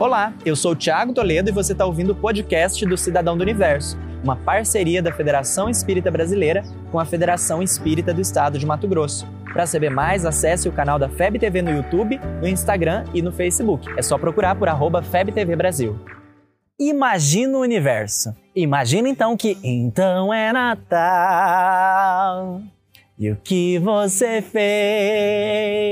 Olá, eu sou o Thiago Toledo e você está ouvindo o podcast do Cidadão do Universo, uma parceria da Federação Espírita Brasileira com a Federação Espírita do Estado de Mato Grosso. Para saber mais, acesse o canal da FEB TV no YouTube, no Instagram e no Facebook. É só procurar por arroba FebTV Brasil. Imagina o universo. Imagina então que então é Natal. E o que você fez?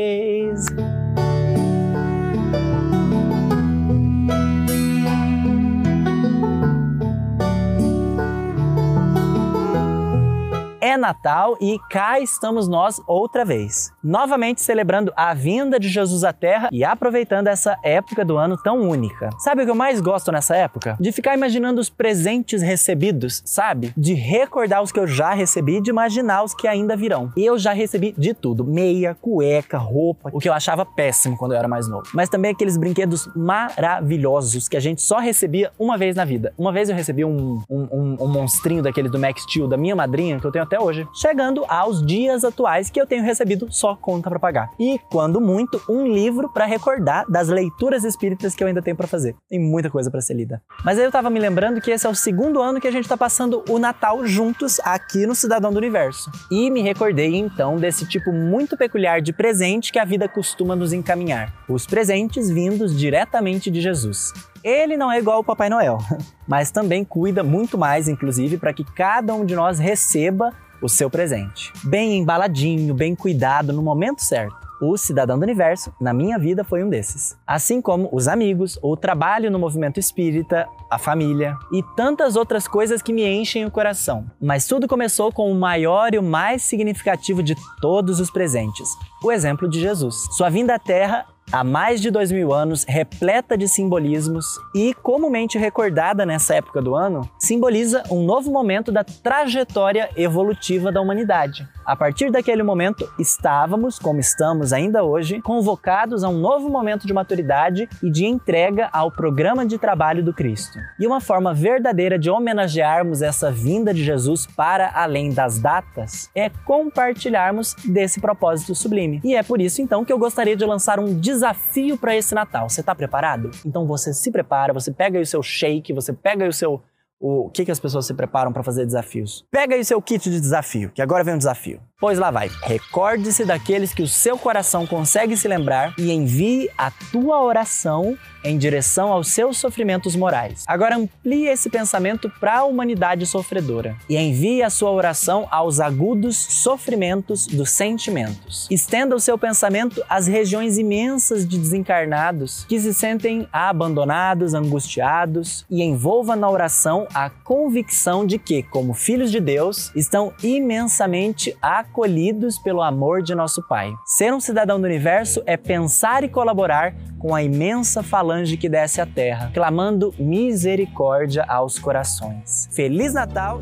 Natal e cá estamos nós outra vez, novamente celebrando a vinda de Jesus à Terra e aproveitando essa época do ano tão única. Sabe o que eu mais gosto nessa época? De ficar imaginando os presentes recebidos, sabe? De recordar os que eu já recebi e de imaginar os que ainda virão. Eu já recebi de tudo: meia, cueca, roupa, o que eu achava péssimo quando eu era mais novo. Mas também aqueles brinquedos maravilhosos que a gente só recebia uma vez na vida. Uma vez eu recebi um, um, um, um monstrinho daquele do Max Steel da minha madrinha, que eu tenho até hoje, chegando aos dias atuais que eu tenho recebido só conta para pagar. E, quando muito, um livro para recordar das leituras espíritas que eu ainda tenho para fazer. Tem muita coisa para ser lida. Mas aí eu tava me lembrando que esse é o segundo ano que a gente tá passando o Natal juntos aqui no Cidadão do Universo. E me recordei então desse tipo muito peculiar de presente que a vida costuma nos encaminhar. Os presentes vindos diretamente de Jesus. Ele não é igual ao Papai Noel, mas também cuida muito mais, inclusive, para que cada um de nós receba o seu presente. Bem embaladinho, bem cuidado no momento certo. O Cidadão do Universo, na minha vida, foi um desses. Assim como os amigos, o trabalho no movimento espírita, a família e tantas outras coisas que me enchem o coração. Mas tudo começou com o maior e o mais significativo de todos os presentes: o exemplo de Jesus. Sua vinda à Terra há mais de dois mil anos, repleta de simbolismos e comumente recordada nessa época do ano, simboliza um novo momento da trajetória evolutiva da humanidade. A partir daquele momento, estávamos, como estamos ainda hoje, convocados a um novo momento de maturidade e de entrega ao programa de trabalho do Cristo. E uma forma verdadeira de homenagearmos essa vinda de Jesus para além das datas é compartilharmos desse propósito sublime. E é por isso então que eu gostaria de lançar um desafio para esse Natal. Você está preparado? Então você se prepara, você pega aí o seu shake, você pega aí o seu o que, que as pessoas se preparam para fazer desafios. Pega aí o seu kit de desafio, que agora vem um desafio. Pois lá vai. Recorde-se daqueles que o seu coração consegue se lembrar e envie a tua oração em direção aos seus sofrimentos morais. Agora amplie esse pensamento para a humanidade sofredora e envie a sua oração aos agudos sofrimentos dos sentimentos. Estenda o seu pensamento às regiões imensas de desencarnados que se sentem abandonados, angustiados e envolva na oração a convicção de que, como filhos de Deus, estão imensamente acolhidos pelo amor de nosso Pai. Ser um cidadão do universo é pensar e colaborar com a imensa falange que desce à terra, clamando misericórdia aos corações. Feliz Natal!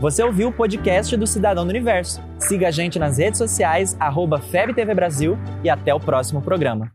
Você ouviu o podcast do Cidadão do Universo. Siga a gente nas redes sociais, arroba FebTV Brasil e até o próximo programa.